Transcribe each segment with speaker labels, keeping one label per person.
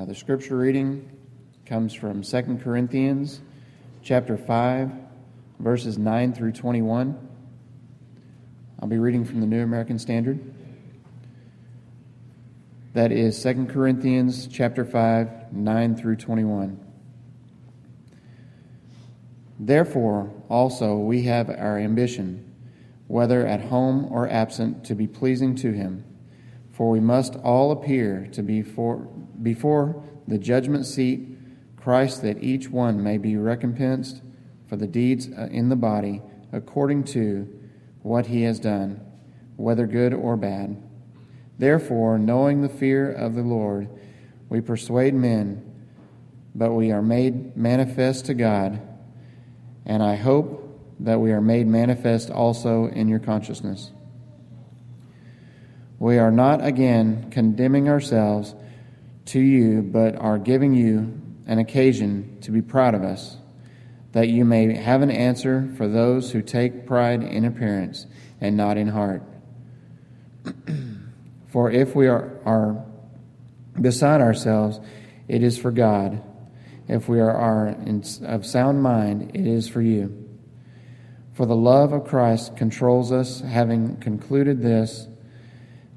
Speaker 1: Uh, the scripture reading comes from 2 Corinthians chapter 5, verses 9 through 21. I'll be reading from the New American Standard. That is 2 Corinthians chapter 5, 9 through 21. Therefore, also, we have our ambition, whether at home or absent, to be pleasing to him. For we must all appear to be for, before the judgment seat, Christ, that each one may be recompensed for the deeds uh, in the body according to what he has done, whether good or bad. Therefore, knowing the fear of the Lord, we persuade men, but we are made manifest to God, and I hope that we are made manifest also in your consciousness. We are not again condemning ourselves to you, but are giving you an occasion to be proud of us that you may have an answer for those who take pride in appearance and not in heart. for if we are, are beside ourselves, it is for God. If we are, are in, of sound mind, it is for you. For the love of Christ controls us, having concluded this,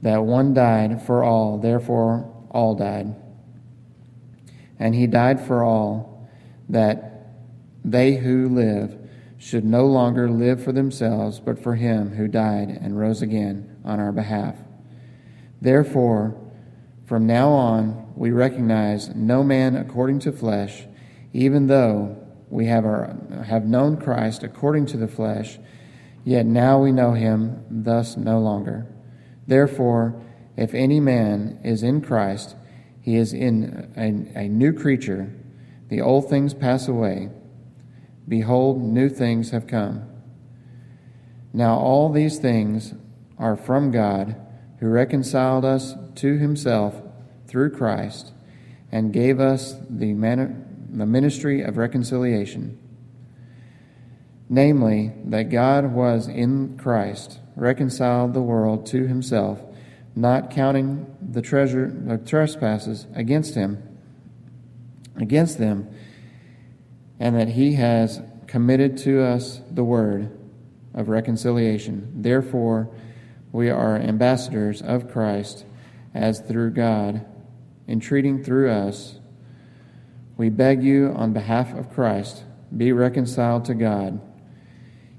Speaker 1: that one died for all, therefore all died. And he died for all, that they who live should no longer live for themselves, but for him who died and rose again on our behalf. Therefore, from now on, we recognize no man according to flesh, even though we have, our, have known Christ according to the flesh, yet now we know him thus no longer. Therefore, if any man is in Christ, he is in a, a new creature. The old things pass away Behold, new things have come. Now all these things are from God, who reconciled us to himself through Christ and gave us the, man- the ministry of reconciliation. Namely, that God was in Christ, reconciled the world to himself, not counting the treasure the trespasses against him, against them and that he has committed to us the word of reconciliation. Therefore, we are ambassadors of Christ, as through God, entreating through us. We beg you, on behalf of Christ, be reconciled to God.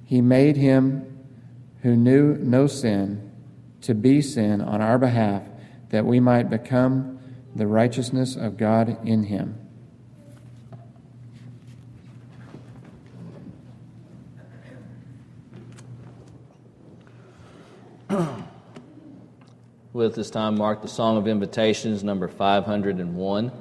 Speaker 1: He made him who knew no sin to be sin on our behalf, that we might become the righteousness of God in him.
Speaker 2: With this time mark the Song of Invitations, number 501.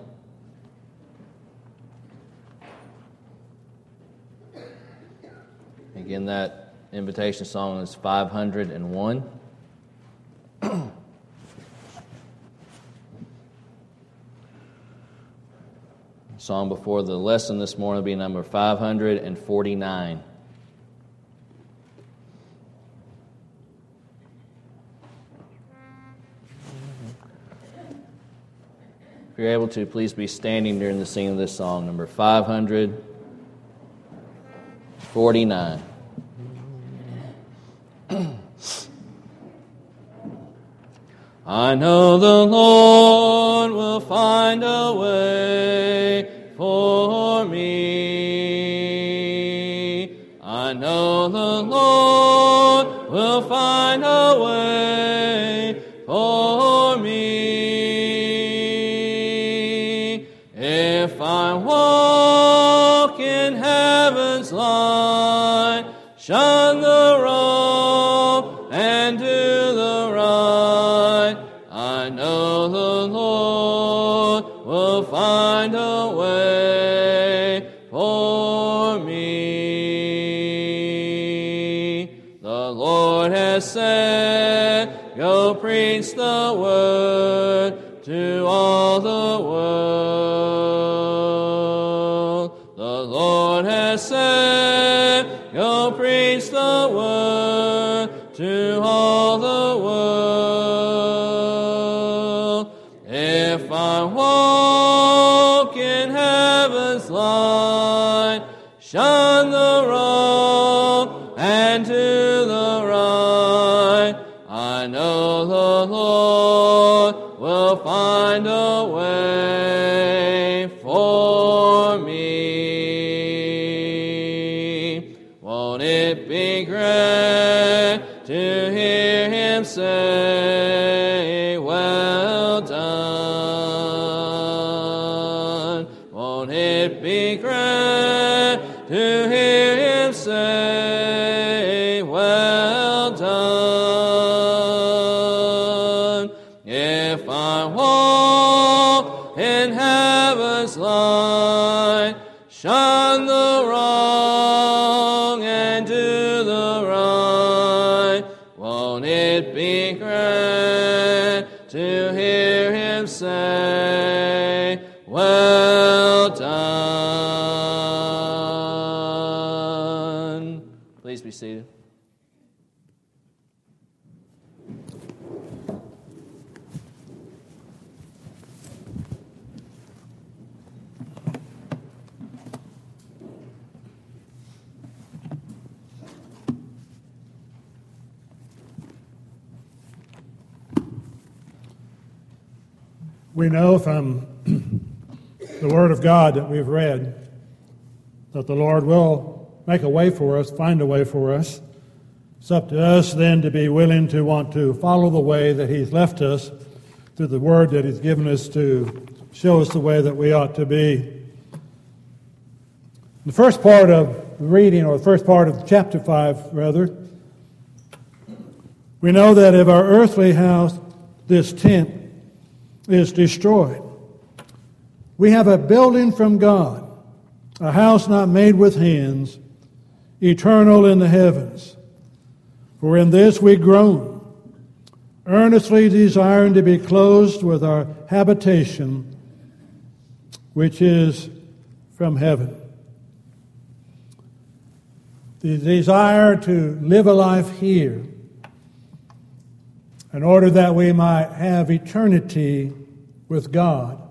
Speaker 2: Again, that invitation song is 501. Song before the lesson this morning will be number 549. If you're able to, please be standing during the singing of this song, number 549. I know the Lord will find a way for it be great to hear him say,
Speaker 3: God that we've read that the Lord will make a way for us, find a way for us. It's up to us then to be willing to want to follow the way that He's left us through the Word that He's given us to show us the way that we ought to be. The first part of the reading, or the first part of chapter 5, rather, we know that if our earthly house, this tent, is destroyed, we have a building from God, a house not made with hands, eternal in the heavens. For in this we groan, earnestly desiring to be closed with our habitation, which is from heaven. The desire to live a life here in order that we might have eternity with God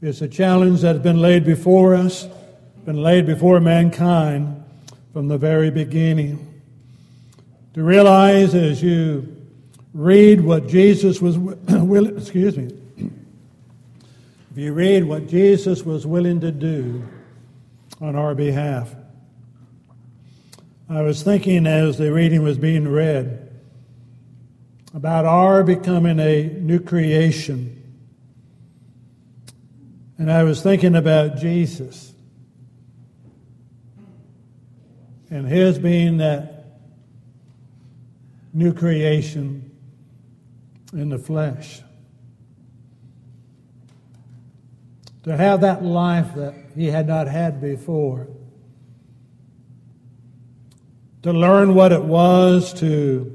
Speaker 3: is a challenge that has been laid before us, been laid before mankind from the very beginning. To realize as you read what Jesus was willing, excuse me, if you read what Jesus was willing to do on our behalf. I was thinking as the reading was being read about our becoming a new creation. And I was thinking about Jesus and his being that new creation in the flesh. To have that life that he had not had before. To learn what it was to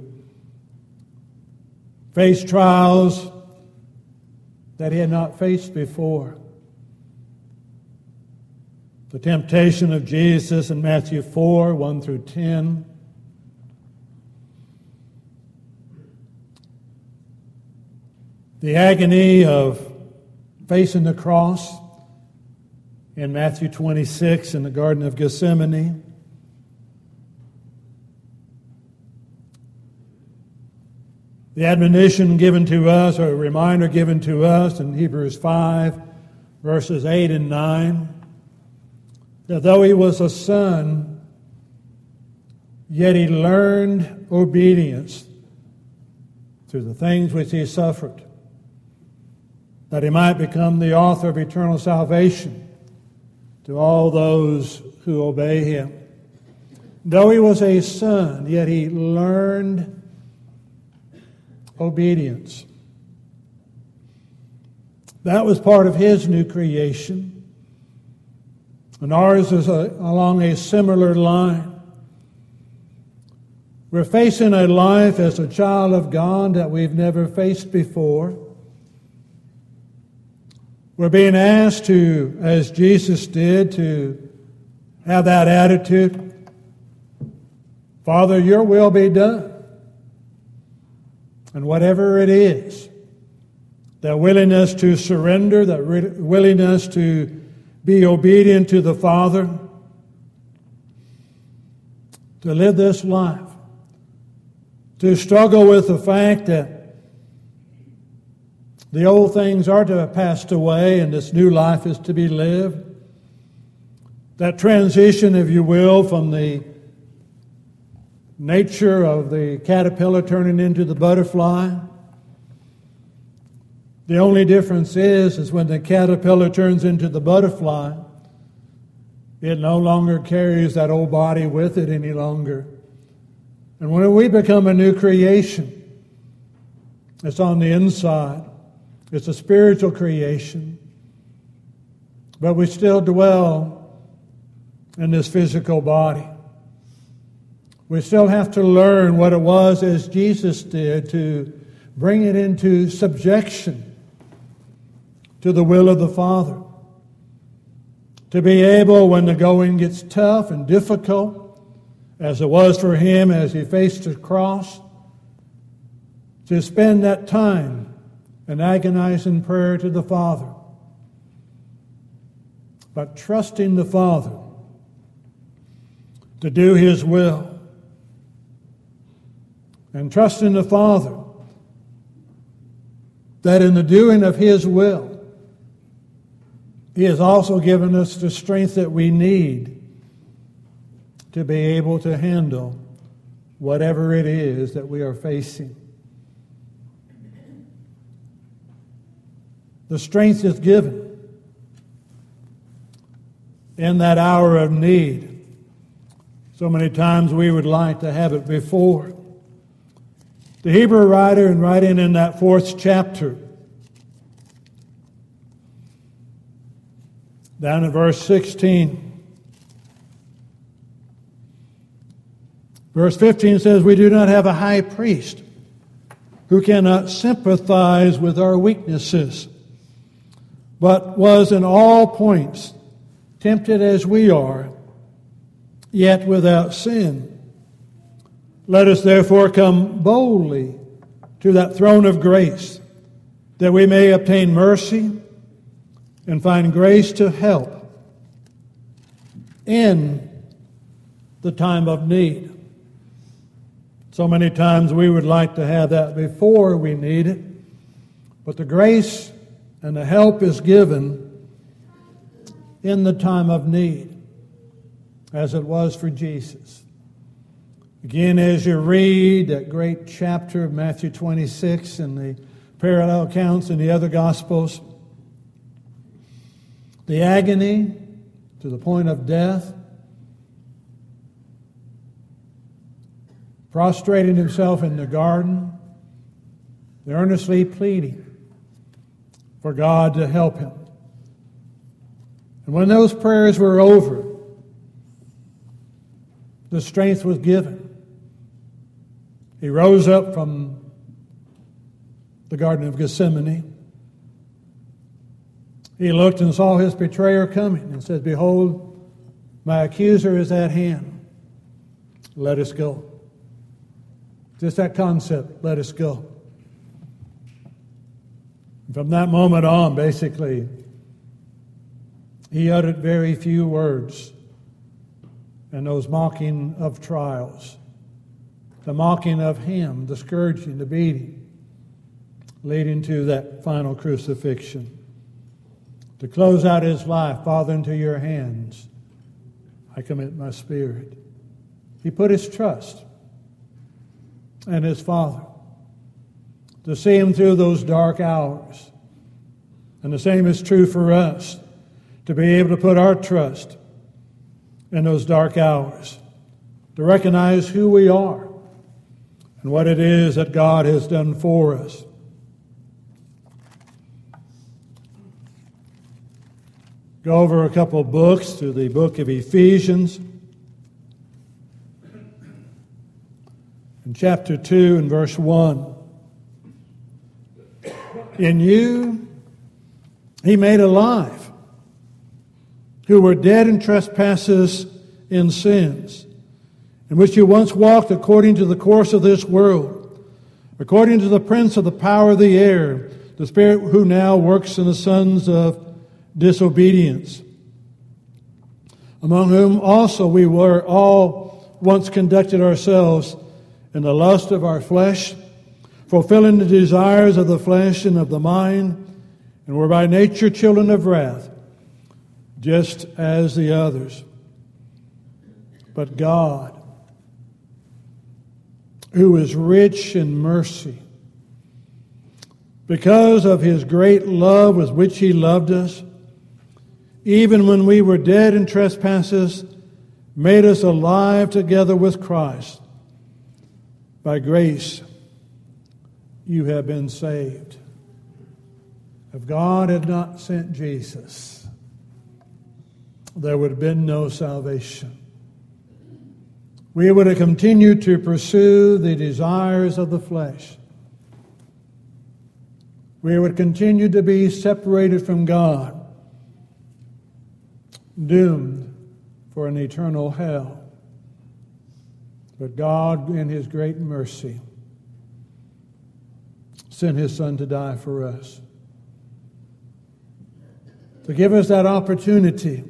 Speaker 3: face trials that he had not faced before. The temptation of Jesus in Matthew 4 1 through 10. The agony of facing the cross in Matthew 26 in the Garden of Gethsemane. The admonition given to us, or a reminder given to us in Hebrews 5, verses 8 and 9, that though he was a son, yet he learned obedience through the things which he suffered, that he might become the author of eternal salvation to all those who obey him. Though he was a son, yet he learned obedience. That was part of his new creation. And ours is a, along a similar line. We're facing a life as a child of God that we've never faced before. We're being asked to, as Jesus did, to have that attitude Father, your will be done. And whatever it is, that willingness to surrender, that willingness to be obedient to the Father, to live this life, to struggle with the fact that the old things are to have passed away and this new life is to be lived. That transition, if you will, from the nature of the caterpillar turning into the butterfly. The only difference is, is when the caterpillar turns into the butterfly, it no longer carries that old body with it any longer. And when we become a new creation, it's on the inside. It's a spiritual creation. But we still dwell in this physical body. We still have to learn what it was as Jesus did to bring it into subjection to the will of the Father. To be able, when the going gets tough and difficult, as it was for him as he faced the cross, to spend that time in agonizing prayer to the Father. But trusting the Father to do his will and trust in the Father that in the doing of His will, He has also given us the strength that we need to be able to handle whatever it is that we are facing. The strength is given in that hour of need. So many times we would like to have it before. The Hebrew writer, and writing in that fourth chapter, down in verse 16, verse 15 says, We do not have a high priest who cannot sympathize with our weaknesses, but was in all points tempted as we are, yet without sin. Let us therefore come boldly to that throne of grace, that we may obtain mercy and find grace to help in the time of need. So many times we would like to have that before we need it, but the grace and the help is given in the time of need, as it was for Jesus. Again, as you read that great chapter of Matthew 26 and the parallel accounts in the other Gospels, the agony to the point of death, prostrating himself in the garden, earnestly pleading for God to help him. And when those prayers were over, the strength was given. He rose up from the Garden of Gethsemane. He looked and saw his betrayer coming and said, Behold, my accuser is at hand. Let us go. Just that concept, let us go. From that moment on, basically, he uttered very few words and those mocking of trials the mocking of him, the scourging, the beating, leading to that final crucifixion. To close out his life, Father, into your hands I commit my spirit. He put his trust in his Father to see him through those dark hours. And the same is true for us to be able to put our trust in those dark hours, to recognize who we are and what it is that God has done for us. Go over a couple books to the book of Ephesians. In chapter 2 and verse 1. In you he made alive who were dead in trespasses and sins in which you once walked according to the course of this world, according to the prince of the power of the air, the spirit who now works in the sons of disobedience, among whom also we were all once conducted ourselves in the lust of our flesh, fulfilling the desires of the flesh and of the mind, and were by nature children of wrath, just as the others. But God, who is rich in mercy, because of his great love with which he loved us, even when we were dead in trespasses, made us alive together with Christ. By grace, you have been saved. If God had not sent Jesus, there would have been no salvation. We would have continued to pursue the desires of the flesh. We would continue to be separated from God, doomed for an eternal hell. But God, in His great mercy, sent His Son to die for us. To give us that opportunity.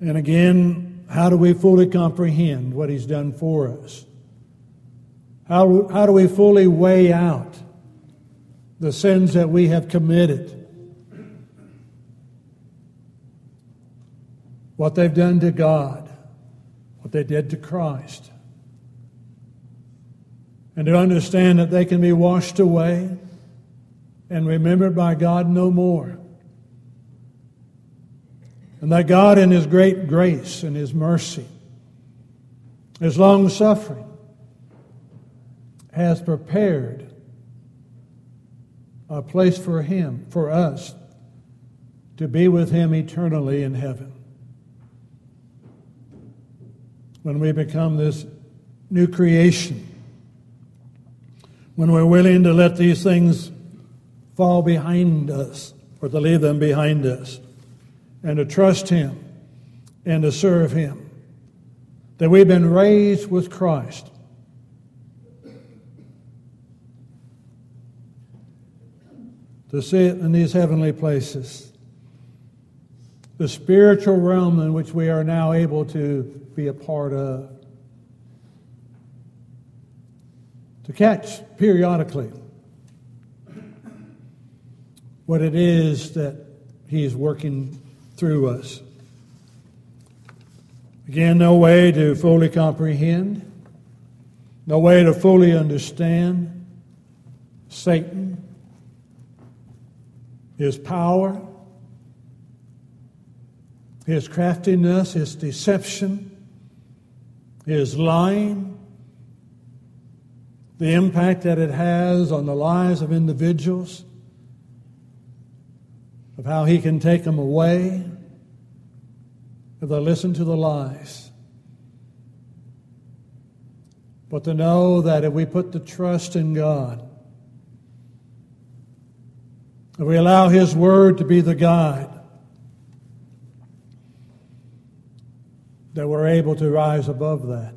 Speaker 3: And again, how do we fully comprehend what He's done for us? How, how do we fully weigh out the sins that we have committed? What they've done to God, what they did to Christ. And to understand that they can be washed away and remembered by God no more. And that God, in His great grace and His mercy, His long suffering, has prepared a place for Him, for us, to be with Him eternally in heaven. When we become this new creation, when we're willing to let these things fall behind us or to leave them behind us and to trust Him and to serve Him. That we've been raised with Christ. To sit in these heavenly places. The spiritual realm in which we are now able to be a part of. To catch periodically what it is that He is working through us. Again, no way to fully comprehend, no way to fully understand Satan, his power, his craftiness, his deception, his lying, the impact that it has on the lives of individuals of how he can take them away if they listen to the lies. But to know that if we put the trust in God, if we allow His Word to be the guide, that we're able to rise above that.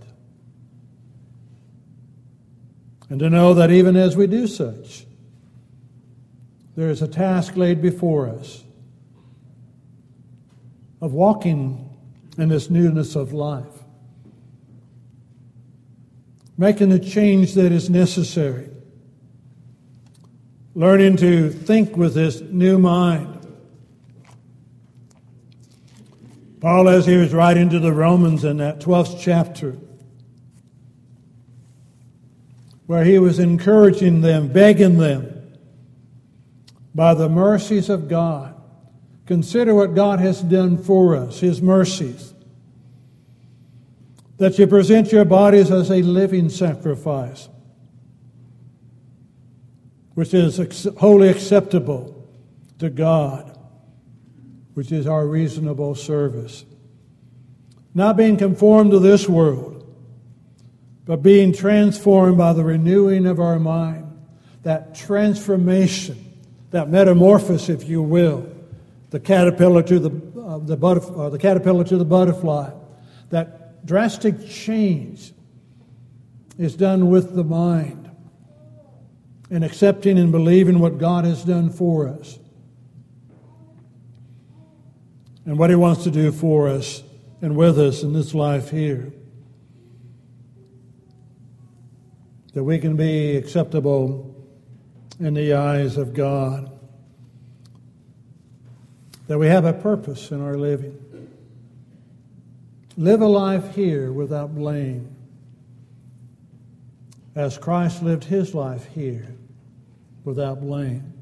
Speaker 3: And to know that even as we do such, there is a task laid before us of walking in this newness of life, making the change that is necessary, learning to think with this new mind. Paul, as he was writing to the Romans in that 12th chapter, where he was encouraging them, begging them by the mercies of God. Consider what God has done for us, His mercies. That you present your bodies as a living sacrifice, which is wholly acceptable to God, which is our reasonable service. Not being conformed to this world, but being transformed by the renewing of our mind. That transformation that metamorphosis, if you will, the caterpillar to the, uh, the, butterf- uh, the caterpillar to the butterfly, that drastic change is done with the mind in accepting and believing what God has done for us and what He wants to do for us and with us in this life here. That we can be acceptable in the eyes of God. That we have a purpose in our living. Live a life here without blame, as Christ lived his life here without blame.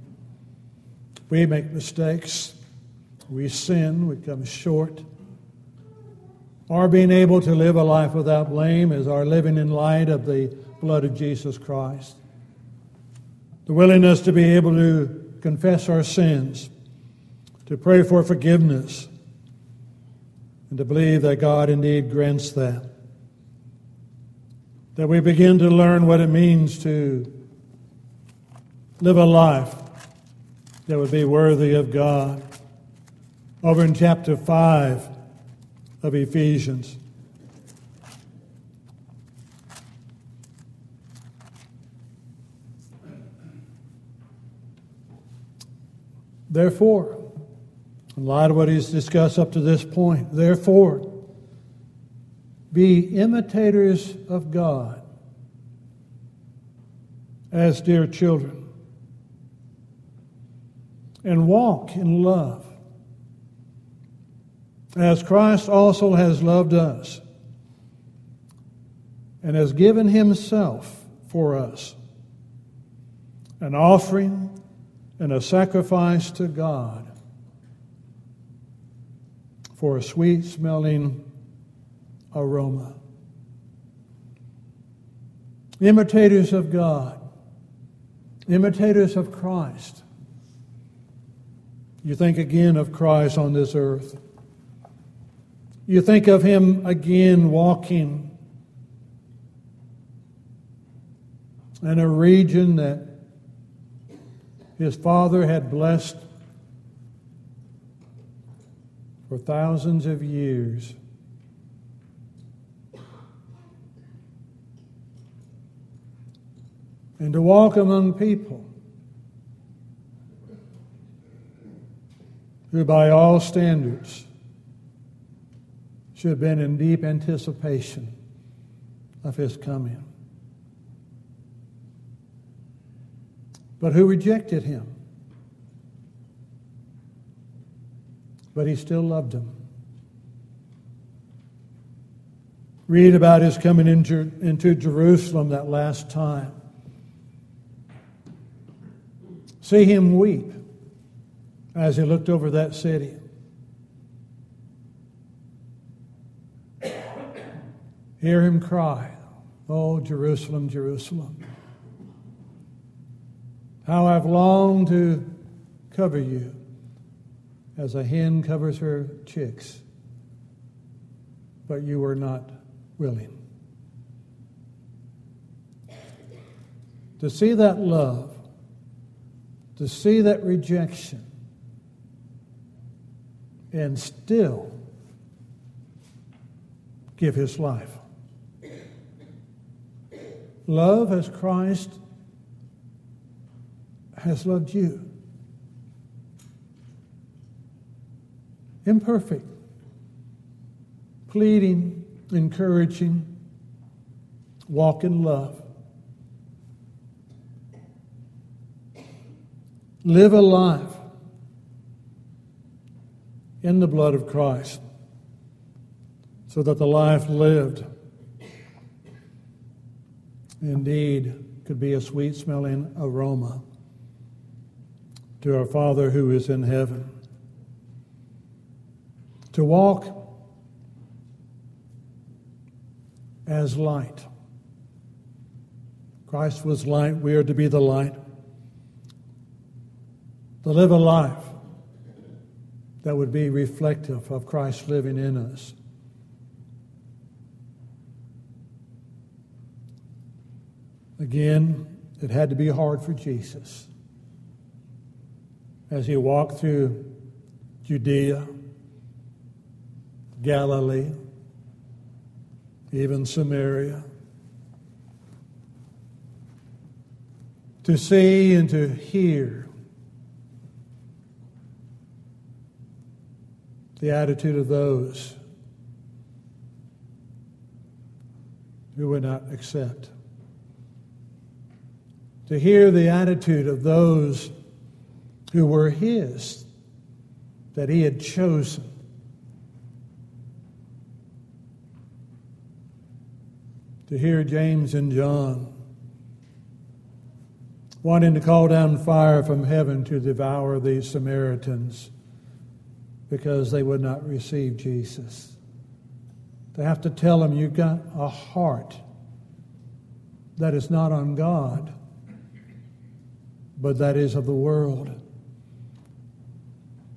Speaker 3: We make mistakes, we sin, we come short. Our being able to live a life without blame is our living in light of the blood of Jesus Christ. The willingness to be able to confess our sins, to pray for forgiveness, and to believe that God indeed grants that. That we begin to learn what it means to live a life that would be worthy of God. Over in chapter 5 of Ephesians. Therefore, in light of what he's discussed up to this point. Therefore, be imitators of God as dear children, and walk in love, as Christ also has loved us and has given himself for us, an offering and a sacrifice to God for a sweet smelling aroma. Imitators of God, imitators of Christ. You think again of Christ on this earth. You think of him again walking in a region that his father had blessed for thousands of years. And to walk among people who, by all standards, should have been in deep anticipation of his coming. But who rejected him? but he still loved him. Read about his coming into, into Jerusalem that last time. See him weep as he looked over that city. Hear him cry, Oh, Jerusalem, Jerusalem. How I've longed to cover you as a hen covers her chicks, but you were not willing. To see that love, to see that rejection, and still give his life. Love as Christ has loved you. imperfect, pleading, encouraging, walk in love. Live a life in the blood of Christ so that the life lived indeed could be a sweet smelling aroma to our Father who is in heaven to walk as light. Christ was light, we are to be the light. To live a life that would be reflective of Christ living in us. Again, it had to be hard for Jesus as he walked through Judea Galilee, even Samaria. To see and to hear the attitude of those who would not accept. To hear the attitude of those who were his, that he had chosen. To hear James and John wanting to call down fire from heaven to devour these Samaritans because they would not receive Jesus. To have to tell them you've got a heart that is not on God, but that is of the world.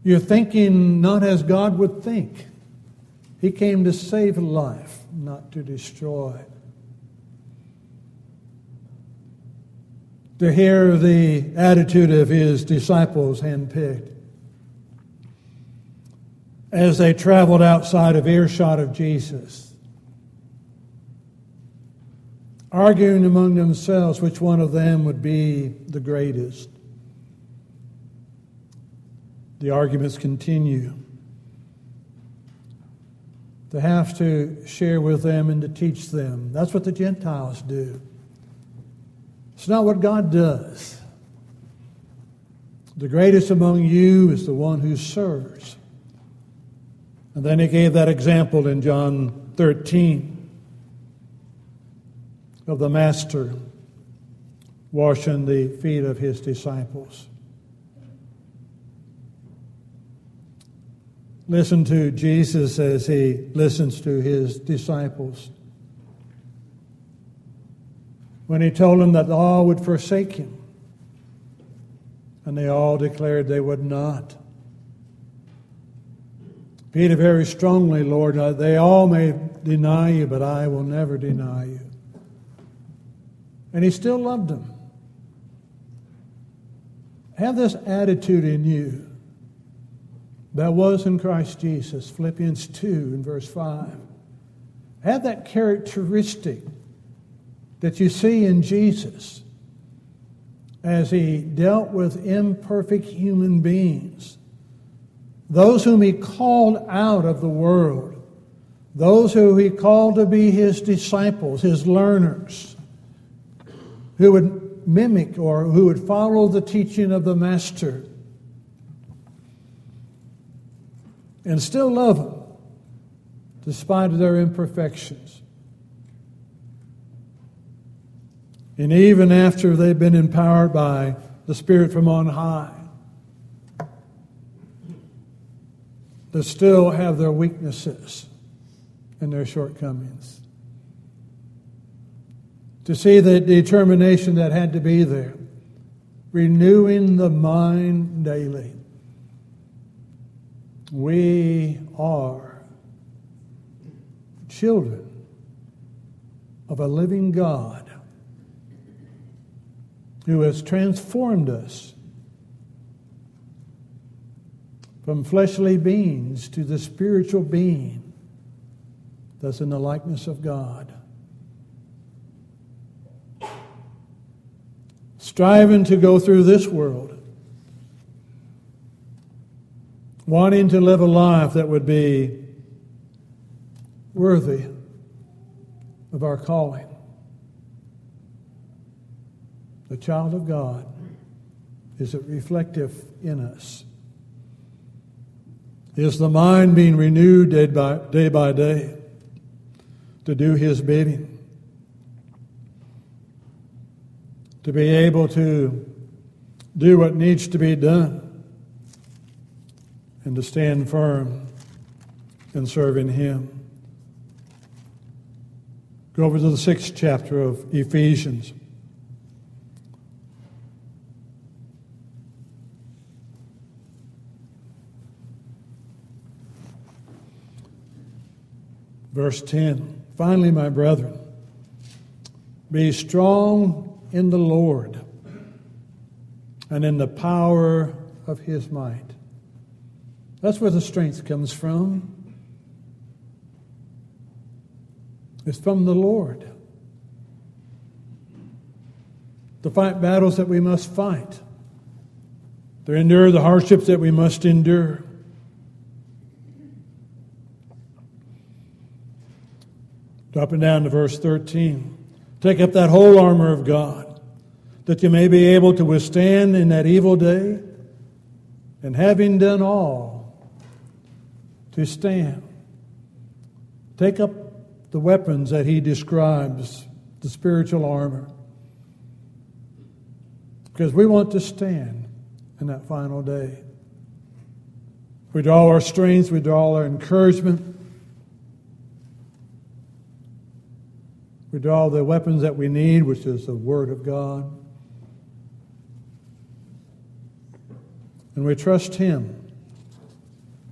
Speaker 3: You're thinking not as God would think. He came to save life, not to destroy. To hear the attitude of his disciples handpicked as they traveled outside of earshot of Jesus, arguing among themselves which one of them would be the greatest. The arguments continue. To have to share with them and to teach them. That's what the Gentiles do. It's not what God does. The greatest among you is the one who serves. And then he gave that example in John 13 of the Master washing the feet of his disciples. Listen to Jesus as he listens to his disciples. When he told them that all would forsake him, and they all declared they would not. Peter very strongly, Lord, uh, they all may deny you, but I will never deny you. And he still loved them. Have this attitude in you that was in Christ Jesus, Philippians 2 and verse 5. Have that characteristic that you see in Jesus as he dealt with imperfect human beings those whom he called out of the world, those who he called to be his disciples, his learners, who would mimic or who would follow the teaching of the Master and still love him despite their imperfections. And even after they've been empowered by the Spirit from on high, that still have their weaknesses and their shortcomings. To see the determination that had to be there, renewing the mind daily. We are children of a living God who has transformed us from fleshly beings to the spiritual being that's in the likeness of God. Striving to go through this world, wanting to live a life that would be worthy of our calling. The child of God is it reflective in us? Is the mind being renewed day by day, by day to do His bidding? To be able to do what needs to be done and to stand firm in serving Him. Go over to the sixth chapter of Ephesians. Verse 10 Finally, my brethren, be strong in the Lord and in the power of his might. That's where the strength comes from. It's from the Lord. To fight battles that we must fight, to endure the hardships that we must endure. Dropping down to verse 13. Take up that whole armor of God, that you may be able to withstand in that evil day, and having done all, to stand. Take up the weapons that he describes, the spiritual armor. Because we want to stand in that final day. We draw our strength, we draw our encouragement. We draw the weapons that we need, which is the Word of God. And we trust Him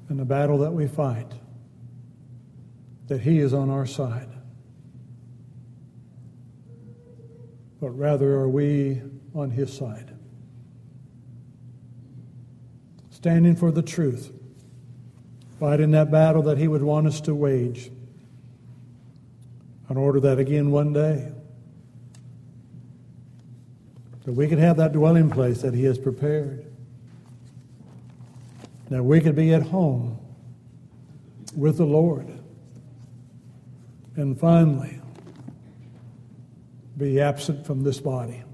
Speaker 3: in the battle that we fight, that He is on our side. But rather are we on His side, standing for the truth, fighting that battle that He would want us to wage in order that again one day. That we could have that dwelling place that he has prepared. That we could be at home with the lord. And finally be absent from this body.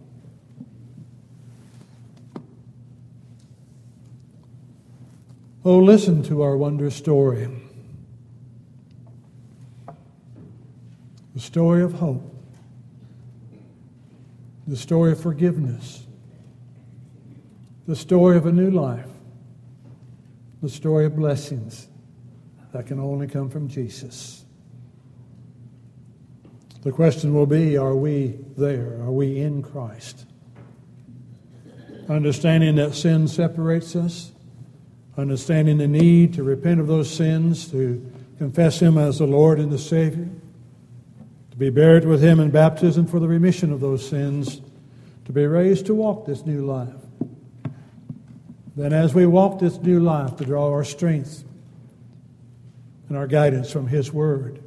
Speaker 3: Oh listen to our wondrous story story of hope, the story of forgiveness, the story of a new life, the story of blessings that can only come from Jesus. The question will be are we there? Are we in Christ? Understanding that sin separates us, understanding the need to repent of those sins, to confess Him as the Lord and the Savior to be buried with him in baptism for the remission of those sins, to be raised to walk this new life. Then, as we walk this new life, to draw our strength and our guidance from his word.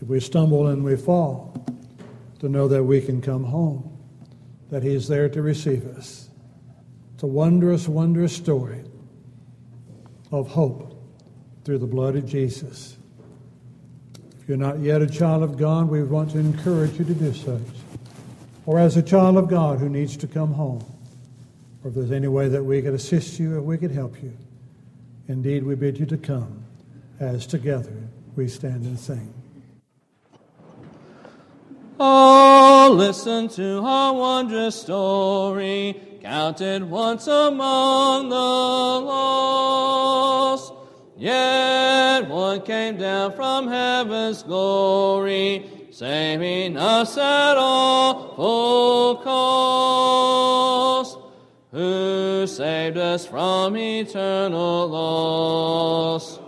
Speaker 3: If we stumble and we fall, to know that we can come home, that he's there to receive us. It's a wondrous, wondrous story of hope through the blood of Jesus. You're not yet a child of God, we want to encourage you to do such. Or as a child of God who needs to come home. Or if there's any way that we could assist you or we could help you, indeed we bid you to come as together we stand and sing.
Speaker 2: Oh, listen to our wondrous story, counted once among the lost. Yet one came down from heaven's glory, saving us at awful cost. Who saved us from eternal loss?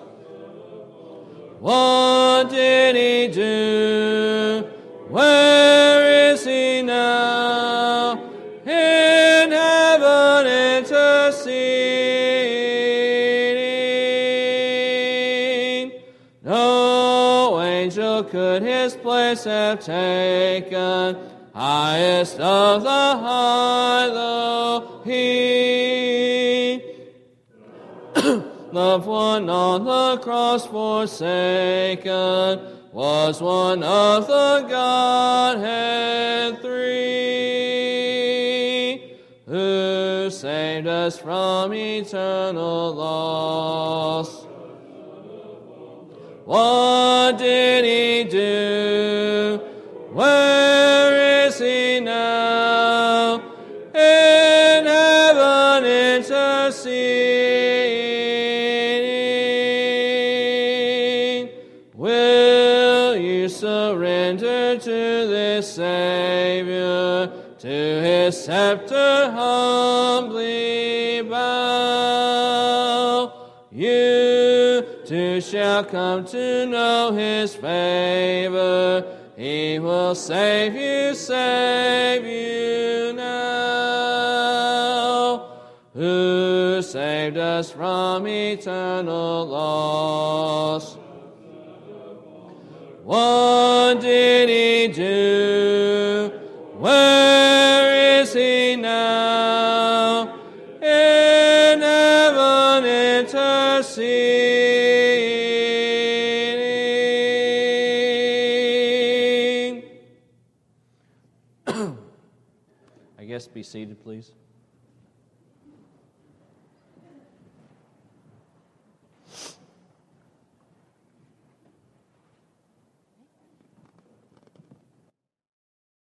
Speaker 2: What did he do? Place have taken. Highest of the high, though he loved one on the cross forsaken, was one of the Godhead three, who saved us from eternal loss. What did he to this Savior, to his scepter humbly bow? You too shall come to know his favor. He will save you, save you now. Who saved us from eternal loss? What